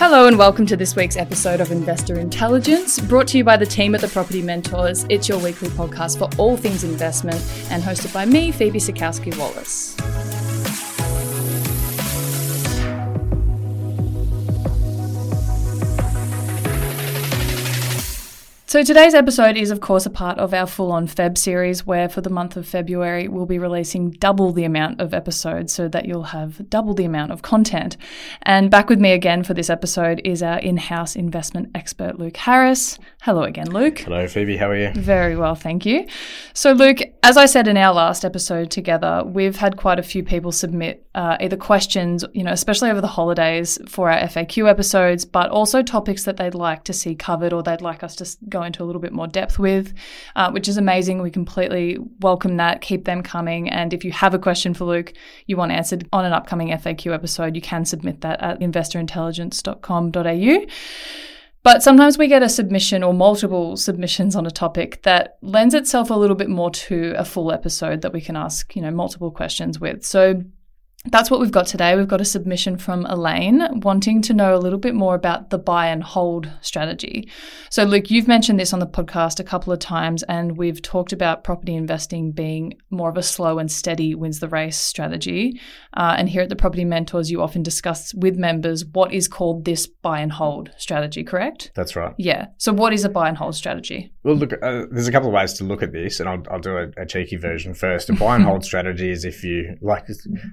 Hello, and welcome to this week's episode of Investor Intelligence, brought to you by the team at the Property Mentors. It's your weekly podcast for all things investment and hosted by me, Phoebe Sikowski Wallace. So, today's episode is, of course, a part of our full on Feb series, where for the month of February, we'll be releasing double the amount of episodes so that you'll have double the amount of content. And back with me again for this episode is our in house investment expert, Luke Harris. Hello again, Luke. Hello, Phoebe. How are you? Very well, thank you. So, Luke, as I said in our last episode together, we've had quite a few people submit uh, either questions, you know, especially over the holidays for our FAQ episodes, but also topics that they'd like to see covered or they'd like us to go into a little bit more depth with, uh, which is amazing. We completely welcome that. Keep them coming. And if you have a question for Luke you want answered on an upcoming FAQ episode, you can submit that at investorintelligence.com.au. But sometimes we get a submission or multiple submissions on a topic that lends itself a little bit more to a full episode that we can ask, you know, multiple questions with. So that's what we've got today. We've got a submission from Elaine wanting to know a little bit more about the buy and hold strategy. So, Luke, you've mentioned this on the podcast a couple of times, and we've talked about property investing being more of a slow and steady wins the race strategy. Uh, and here at the Property Mentors, you often discuss with members what is called this buy and hold strategy, correct? That's right. Yeah. So, what is a buy and hold strategy? Well, look, uh, there's a couple of ways to look at this, and I'll, I'll do a, a, cheeky version first. A buy and hold strategy is if you like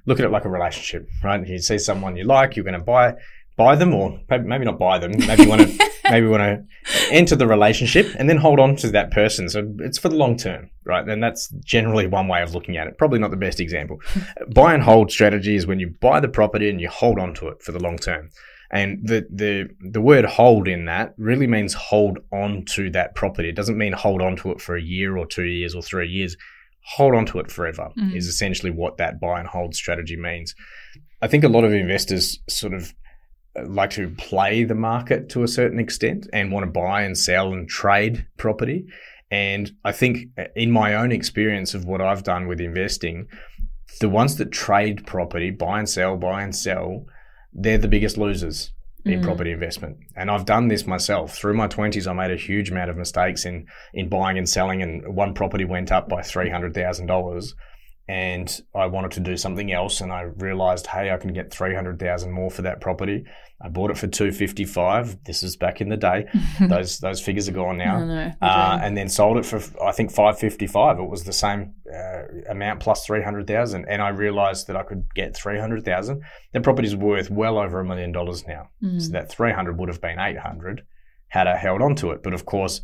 look at it like a relationship, right? You see someone you like, you're going to buy buy them, or maybe not buy them. Maybe you want to maybe want to enter the relationship and then hold on to that person. So it's for the long term, right? And that's generally one way of looking at it. Probably not the best example. buy and hold strategy is when you buy the property and you hold on to it for the long term. And the, the, the word hold in that really means hold on to that property. It doesn't mean hold on to it for a year or two years or three years. Hold on to it forever mm. is essentially what that buy and hold strategy means. I think a lot of investors sort of uh, like to play the market to a certain extent and want to buy and sell and trade property. And I think uh, in my own experience of what I've done with investing, the ones that trade property, buy and sell, buy and sell, they're the biggest losers in mm. property investment. And I've done this myself. Through my 20s, I made a huge amount of mistakes in, in buying and selling, and one property went up by $300,000 and I wanted to do something else and I realized, hey, I can get 300,000 more for that property. I bought it for 255. This is back in the day. those those figures are gone now. No, uh, and then sold it for I think 555. It was the same uh, amount plus 300,000 and I realized that I could get 300,000. The property's worth well over a million dollars now. Mm. So that 300 would have been 800 had I held on to it. But of course,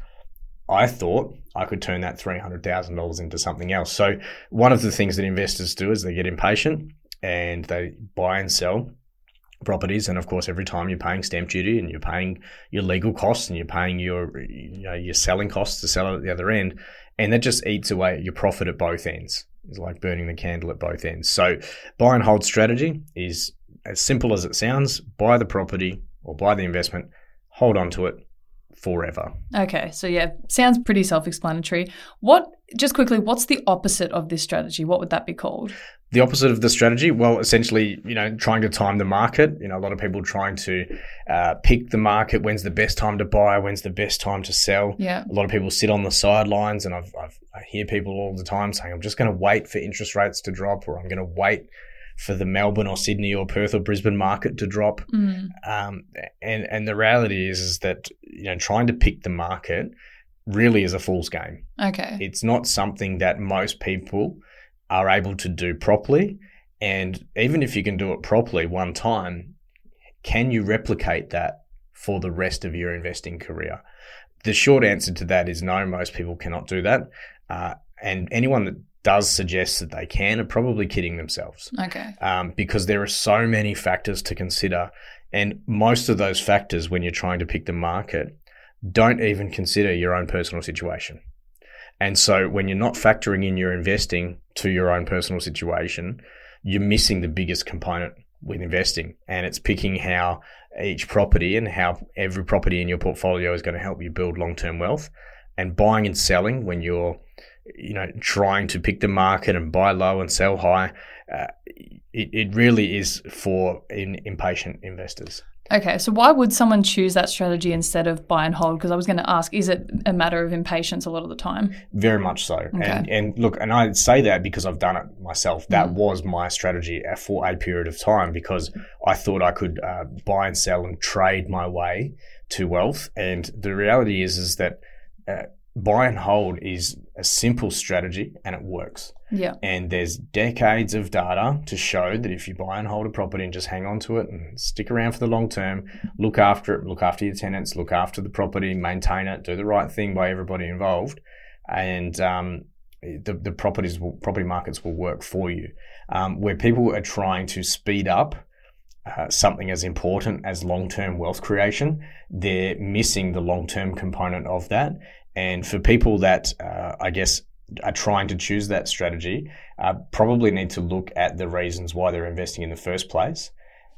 I thought I could turn that $300,000 into something else. So, one of the things that investors do is they get impatient and they buy and sell properties. And of course, every time you're paying stamp duty and you're paying your legal costs and you're paying your, you know, your selling costs to sell it at the other end. And that just eats away at your profit at both ends. It's like burning the candle at both ends. So, buy and hold strategy is as simple as it sounds buy the property or buy the investment, hold on to it, forever. Okay, so yeah, sounds pretty self-explanatory. What just quickly, what's the opposite of this strategy? What would that be called? The opposite of the strategy, well, essentially, you know, trying to time the market. You know, a lot of people trying to uh, pick the market. When's the best time to buy? When's the best time to sell? Yeah. A lot of people sit on the sidelines, and I've, I've I hear people all the time saying, "I'm just going to wait for interest rates to drop," or "I'm going to wait." For the Melbourne or Sydney or Perth or Brisbane market to drop. Mm. Um, and and the reality is is that you know trying to pick the market really is a fool's game. Okay, it's not something that most people are able to do properly. And even if you can do it properly one time, can you replicate that for the rest of your investing career? the short answer to that is no. Most people cannot do that, uh, and anyone that does suggest that they can are probably kidding themselves. Okay. Um, because there are so many factors to consider, and most of those factors, when you're trying to pick the market, don't even consider your own personal situation. And so, when you're not factoring in your investing to your own personal situation, you're missing the biggest component with investing, and it's picking how each property and how every property in your portfolio is going to help you build long-term wealth. And buying and selling when you're, you know, trying to pick the market and buy low and sell high, uh, it, it really is for in, impatient investors. Okay, so why would someone choose that strategy instead of buy and hold? Because I was going to ask, is it a matter of impatience a lot of the time? Very much so. And, and look, and I say that because I've done it myself. That Mm. was my strategy for a period of time because I thought I could uh, buy and sell and trade my way to wealth. And the reality is, is that uh, buy and hold is a simple strategy and it works. Yeah. And there's decades of data to show that if you buy and hold a property and just hang on to it and stick around for the long term, look after it, look after your tenants, look after the property, maintain it, do the right thing by everybody involved, and um, the, the properties will, property markets will work for you. Um, where people are trying to speed up uh, something as important as long term wealth creation, they're missing the long term component of that. And for people that, uh, I guess, are trying to choose that strategy, uh, probably need to look at the reasons why they're investing in the first place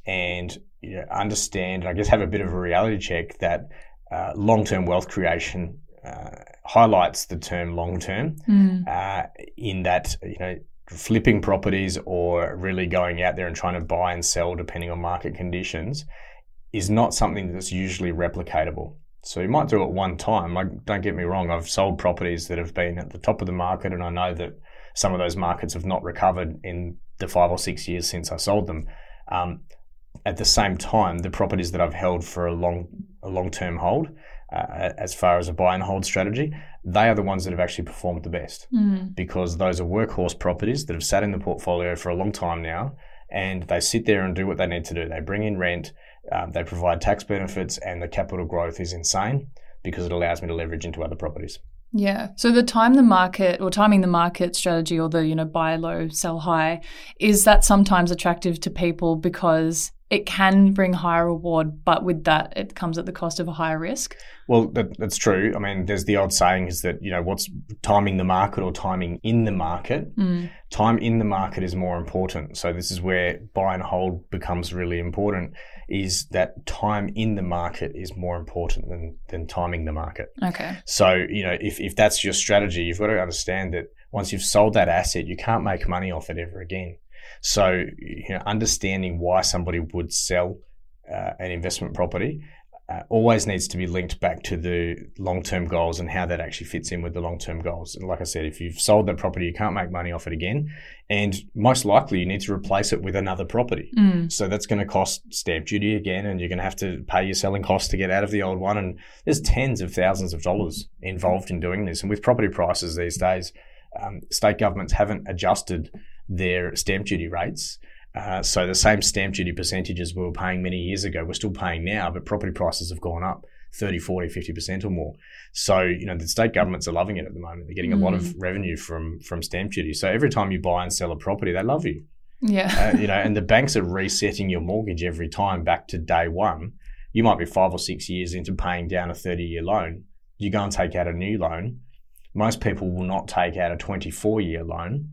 and you know, understand, I guess, have a bit of a reality check that uh, long term wealth creation uh, highlights the term long term Mm. uh, in that, you know, flipping properties or really going out there and trying to buy and sell depending on market conditions is not something that's usually replicatable. So you might do it one time. Like, don't get me wrong, I've sold properties that have been at the top of the market, and I know that some of those markets have not recovered in the five or six years since I sold them. Um, at the same time, the properties that I've held for a long, a long-term hold, uh, as far as a buy and hold strategy, they are the ones that have actually performed the best Mm. because those are workhorse properties that have sat in the portfolio for a long time now and they sit there and do what they need to do. They bring in rent, um, they provide tax benefits, and the capital growth is insane because it allows me to leverage into other properties. Yeah. So the time the market or timing the market strategy or the, you know, buy low, sell high, is that sometimes attractive to people because it can bring higher reward, but with that it comes at the cost of a higher risk? Well, that, that's true. I mean, there's the old saying is that, you know, what's timing the market or timing in the market? Mm. Time in the market is more important. So this is where buy and hold becomes really important is that time in the market is more important than, than timing the market. Okay. So, you know, if, if that's your strategy, you've got to understand that once you've sold that asset, you can't make money off it ever again. So, you know, understanding why somebody would sell uh, an investment property uh, always needs to be linked back to the long term goals and how that actually fits in with the long term goals. And like I said, if you've sold that property, you can't make money off it again. And most likely, you need to replace it with another property. Mm. So that's going to cost stamp duty again, and you're going to have to pay your selling costs to get out of the old one. And there's tens of thousands of dollars involved in doing this. And with property prices these days, um, state governments haven't adjusted their stamp duty rates. Uh, so the same stamp duty percentages we were paying many years ago, we're still paying now, but property prices have gone up 30, 40, 50% or more. So, you know, the state governments are loving it at the moment. They're getting a lot of revenue from, from stamp duty. So every time you buy and sell a property, they love you Yeah. uh, you know, and the banks are resetting your mortgage every time back to day one. You might be five or six years into paying down a 30 year loan. You go and take out a new loan. Most people will not take out a 24 year loan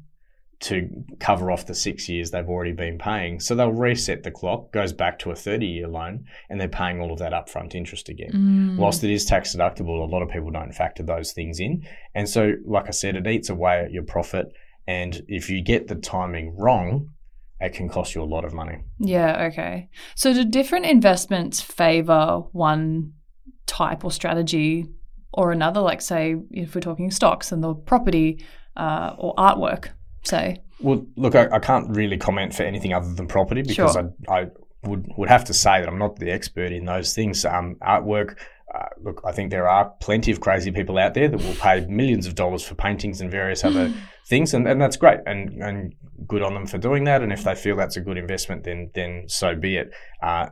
to cover off the six years they've already been paying. So they'll reset the clock, goes back to a 30 year loan, and they're paying all of that upfront interest again. Mm. Whilst it is tax deductible, a lot of people don't factor those things in. And so, like I said, it eats away at your profit. And if you get the timing wrong, it can cost you a lot of money. Yeah, okay. So do different investments favor one type or strategy or another? Like, say, if we're talking stocks and the property uh, or artwork, say. Well, look, I, I can't really comment for anything other than property because Sure. I, I would would have to say that I'm not the expert in those things. Um, artwork, uh, look, I think there are plenty of crazy people out there that will pay millions of dollars for paintings and various other things, and, and that's great, and and good on them for doing that. And if they feel that's a good investment, then then so be it. Uh,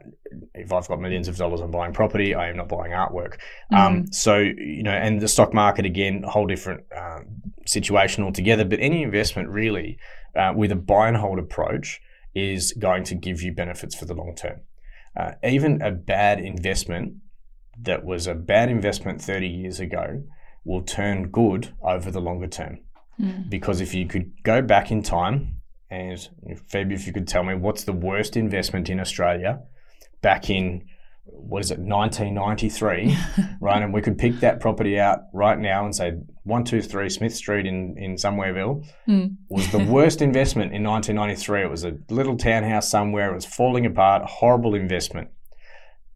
if I've got millions of dollars on buying property, I am not buying artwork. Um, so you know, and the stock market again, a whole different uh, situation altogether. But any investment really uh, with a buy and hold approach is going to give you benefits for the long term. Uh, even a bad investment that was a bad investment 30 years ago will turn good over the longer term. Because if you could go back in time, and Phoebe, if you could tell me what's the worst investment in Australia back in, what is it, 1993, right? And we could pick that property out right now and say 123 Smith Street in, in Somewhereville hmm. was the worst investment in 1993. It was a little townhouse somewhere. It was falling apart, horrible investment.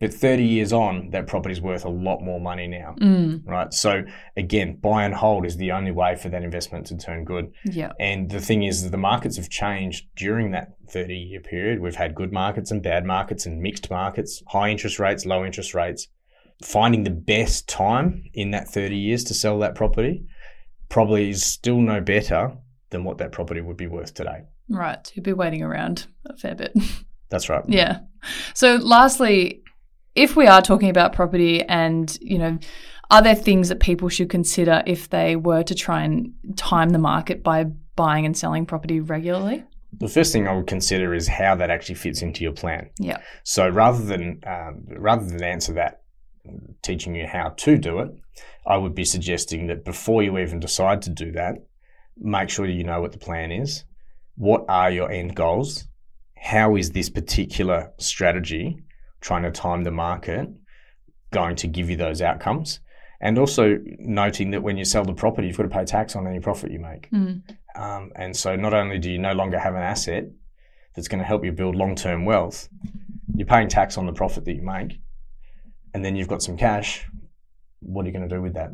But 30 years on, that property's worth a lot more money now, mm. right? So again, buy and hold is the only way for that investment to turn good. Yeah. And the thing is the markets have changed during that 30 year period. We've had good markets and bad markets and mixed markets, high interest rates, low interest rates. Finding the best time in that 30 years to sell that property probably is still no better than what that property would be worth today. Right. You'd be waiting around a fair bit. That's right. Yeah. So, lastly, if we are talking about property and, you know, are there things that people should consider if they were to try and time the market by buying and selling property regularly? The first thing I would consider is how that actually fits into your plan. Yeah. So rather than um, rather than answer that, teaching you how to do it, I would be suggesting that before you even decide to do that, make sure you know what the plan is. What are your end goals? How is this particular strategy trying to time the market going to give you those outcomes? And also noting that when you sell the property, you've got to pay tax on any profit you make. Um, and so not only do you no longer have an asset that's going to help you build long term wealth, you're paying tax on the profit that you make. And then you've got some cash. What are you going to do with that?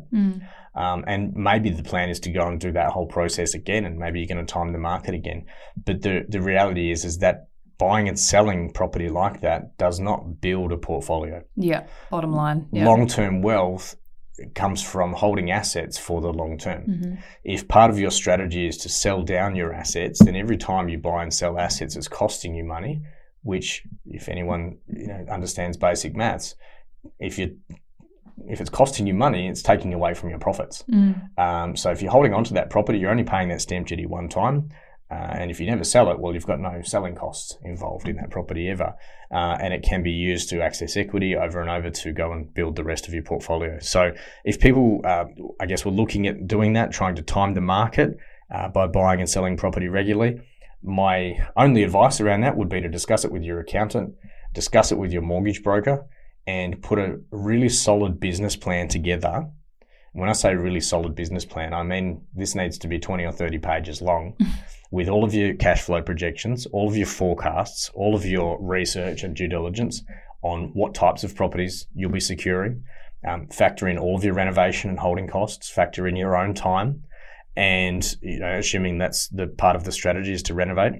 Um, and maybe the plan is to go and do that whole process again, and maybe you're going to time the market again. But the, the reality is, is that buying and selling property like that does not build a portfolio. Yeah. Bottom line. Yeah. Long term wealth comes from holding assets for the long term. Mm-hmm. If part of your strategy is to sell down your assets, then every time you buy and sell assets, it's costing you money. Which, if anyone you know understands basic maths, if you if it's costing you money, it's taking away from your profits. Um, so if you're holding on to that property, you're only paying that stamp duty one time. Uh, and if you never sell it, well, you've got no selling costs involved in that property ever. Uh, and it can be used to access equity over and over to go and build the rest of your portfolio. So if people, uh, I guess, were looking at doing that, trying to time the market uh, by buying and selling property regularly, my only advice around that would be to discuss it with your accountant, discuss it with your mortgage broker, and put a really solid business plan together. When I say really solid business plan, I mean this needs to be 20 or 30 pages long with all of your cash flow projections, all of your forecasts, all of your research and due diligence on what types of properties you'll be securing. Um, factor in all of your renovation and holding costs, factor in your own time, and you know, assuming that's the part of the strategy is to renovate,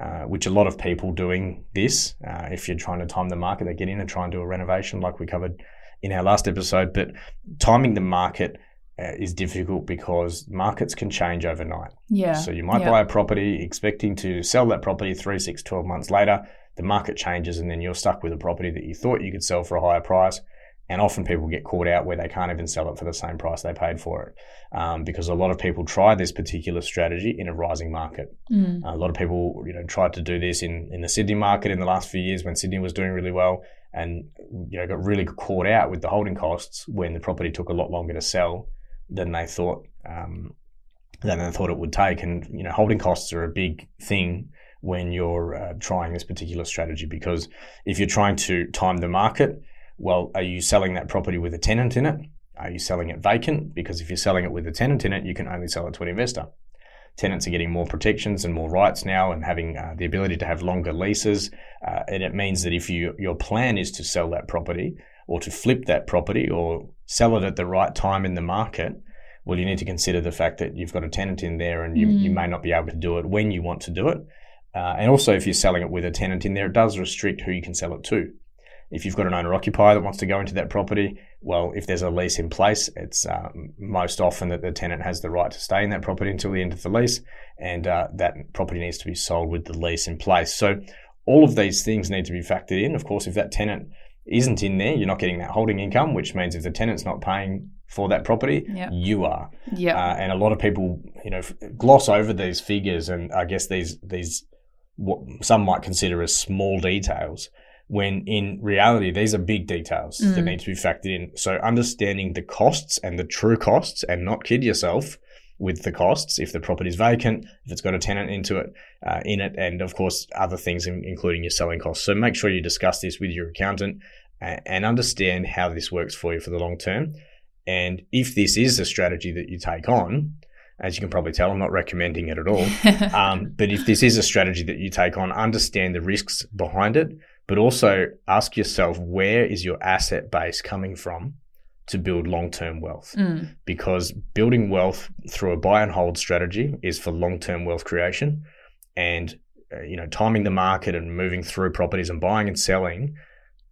uh, which a lot of people doing this. Uh, if you're trying to time the market, they get in and try and do a renovation, like we covered in our last episode. But timing the market is difficult because markets can change overnight. Yeah. So you might yeah. buy a property expecting to sell that property three, six, 12 months later. The market changes and then you're stuck with a property that you thought you could sell for a higher price. And often people get caught out where they can't even sell it for the same price they paid for it. Um, because a lot of people try this particular strategy in a rising market. Mm. a lot of people, you know, tried to do this in, in the Sydney market in the last few years when Sydney was doing really well and, you know, got really caught out with the holding costs when the property took a lot longer to sell than they thought um, than they thought it would take. And you know, holding costs are a big thing when you're uh, trying this particular strategy because if you're trying to time the market, well, are you selling that property with a tenant in it? Are you selling it vacant? Because if you're selling it with a tenant in it, you can only sell it to an investor. Tenants are getting more protections and more rights now, and having uh, the ability to have longer leases. Uh, and it means that if you your plan is to sell that property, or to flip that property or sell it at the right time in the market, well, you need to consider the fact that you've got a tenant in there and you, Mm. you may not be able to do it when you want to do it. Uh, and also, if you're selling it with a tenant in there, it does restrict who you can sell it to. If you've got an owner occupier that wants to go into that property, well, if there's a lease in place, it's um, most often that the tenant has the right to stay in that property until the end of the lease, and uh, that property needs to be sold with the lease in place. So, all of these things need to be factored in. Of course, if that tenant isn't in there, you're not getting that holding income, which means if the tenant's not paying for that property, Yep. you are. Yeah. Uh, and a lot of people, you know, gloss over these figures, and I guess these these what some might consider as small details, when in reality these are big details that Mm. need to be factored in. So understanding the costs and the true costs, and not kid yourself with the costs if the property is vacant, if it's got a tenant into it, uh, in it, and of course other things, in, including your selling costs. So make sure you discuss this with your accountant and, and understand how this works for you for the long term. And if this is a strategy that you take on, as you can probably tell, I'm not recommending it at all. um, but if this is a strategy that you take on, understand the risks behind it, but also ask yourself where is your asset base coming from to build long term wealth? Mm. Because building wealth through a buy and hold strategy is for long term wealth creation. And uh, you know, timing the market and moving through properties and buying and selling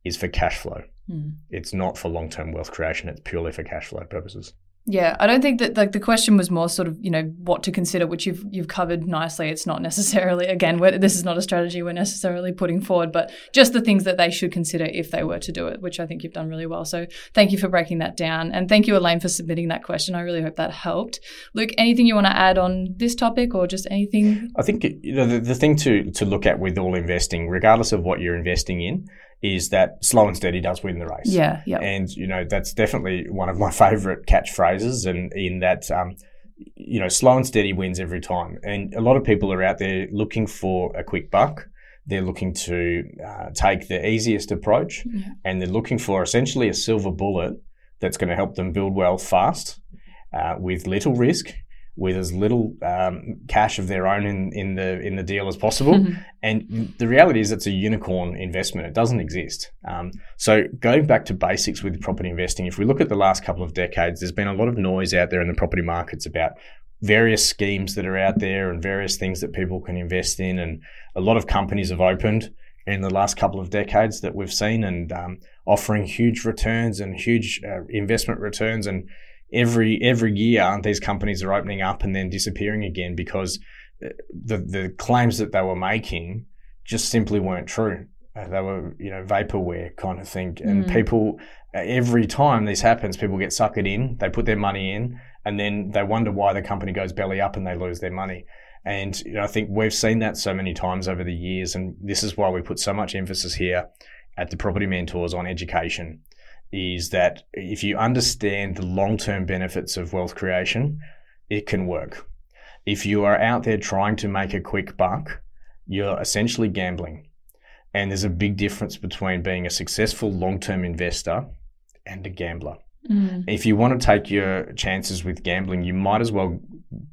is for cash flow. Mm. It's not for long term wealth creation. It's purely for cash flow purposes. Yeah, I don't think that like the question was more sort of you know what to consider, which you've you've covered nicely. It's not necessarily again this is not a strategy we're necessarily putting forward, but just the things that they should consider if they were to do it, which I think you've done really well. So thank you for breaking that down, and thank you Elaine for submitting that question. I really hope that helped. Luke, anything you want to add on this topic, or just anything? I think you know the, the thing to to look at with all investing, regardless of what you're investing in, is that slow and steady does win the race. Yeah, yeah, And you know that's definitely one of my favorite catchphrases, and in that um, you know slow and steady wins every time. And a lot of people are out there looking for a quick buck. They're looking to uh, take the easiest approach, Yeah. and they're looking for essentially a silver bullet that's going to help them build wealth fast, uh, with little risk, with as little um, cash of their own in, in the in the deal as possible. Mhm. And the reality is, it's a unicorn investment. It doesn't exist. Um, so, going back to basics with property investing, if we look at the last couple of decades, there's been a lot of noise out there in the property markets about various schemes that are out there and various things that people can invest in. And a lot of companies have opened in the last couple of decades that we've seen and um, offering huge returns and huge uh, investment returns. And every every year, these companies are opening up and then disappearing again because uh, the the claims that they were making just simply weren't true. Uh, they were, you know, vaporware kind of thing. And Mm. people, uh, every time this happens, people get suckered in. They put their money in, and then they wonder why the company goes belly up and they lose their money. And you know, I think we've seen that so many times over the years, and this is why we put so much emphasis here at the Property Mentors on education. Is that if you understand the long-term benefits of wealth creation, it can work. If you are out there trying to make a quick buck, you're essentially gambling. And there's a big difference between being a successful long term investor and a gambler. Mm. If you want to take your chances with gambling, you might as well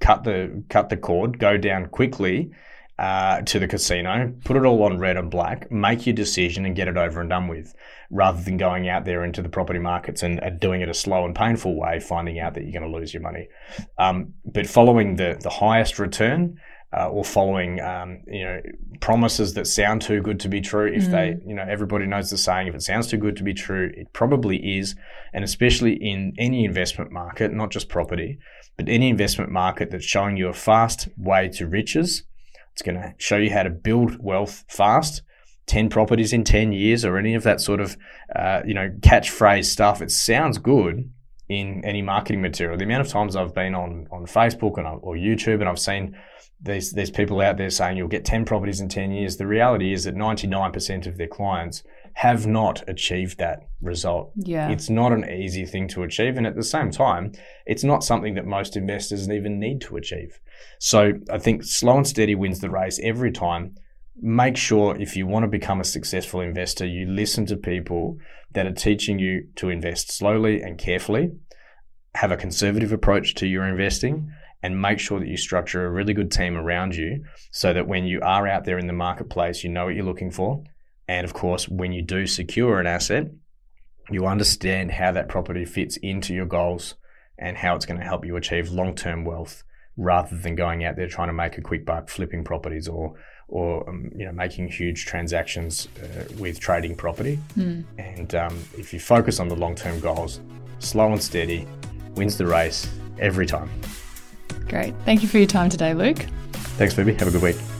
cut the cut the cord, go down quickly uh, to the casino, put it all on red and black, make your decision, and get it over and done with, rather than going out there into the property markets and, and doing it a slow and painful way, finding out that you're going to lose your money. Um, but following the the highest return. Uh, or following, um, you know, promises that sound too good to be true. If they, you know, everybody knows the saying: if it sounds too good to be true, it probably is and especially in any investment market, not just property, but any investment market that's showing you a fast way to riches. It's going to show you how to build wealth fast. 10 properties in 10 years or any of that sort of uh, you know catchphrase stuff it sounds good in any marketing material the amount of times i've been on on facebook and, or youtube and i've seen these, there's people out there saying you'll get 10 properties in 10 years the reality is that 99% of their clients have not achieved that result Yeah. it's not an easy thing to achieve. And at the same time, it's not something that most investors even need to achieve. So I think slow and steady wins the race every time. Make sure if you want to become a successful investor, you listen to people that are teaching you to invest slowly and carefully, have a conservative approach to your investing, and make sure that you structure a really good team around you so that when you are out there in the marketplace, you know what you're looking for. And of course, when you do secure an asset, you understand how that property fits into your goals and how it's going to help you achieve long term wealth rather than going out there trying to make a quick buck flipping properties or or um, you know making huge transactions uh, with trading property. Mm. And um, if you focus on the long term goals, slow and steady wins the race every time. Great. Thank you for your time today, Luke. Thanks, Phoebe. Have a good week.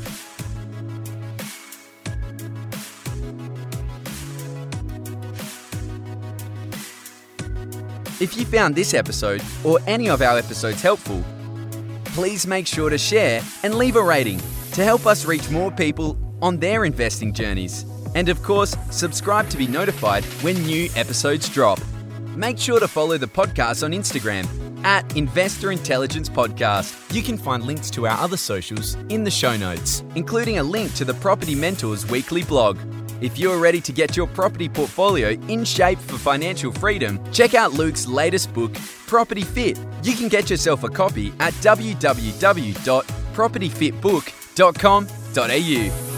If you found this episode or any of our episodes helpful, please make sure to share and leave a rating to help us reach more people on their investing journeys. And of course, subscribe to be notified when new episodes drop. Make sure to follow the podcast on Instagram at Investor Intelligence Podcast. You can find links to our other socials in the show notes, including a link to the Property Mentors weekly blog. If you're ready to get your property portfolio in shape for financial freedom, check out Luke's latest book, Property Fit. You can get yourself a copy at www.propertyfitbook.com.au.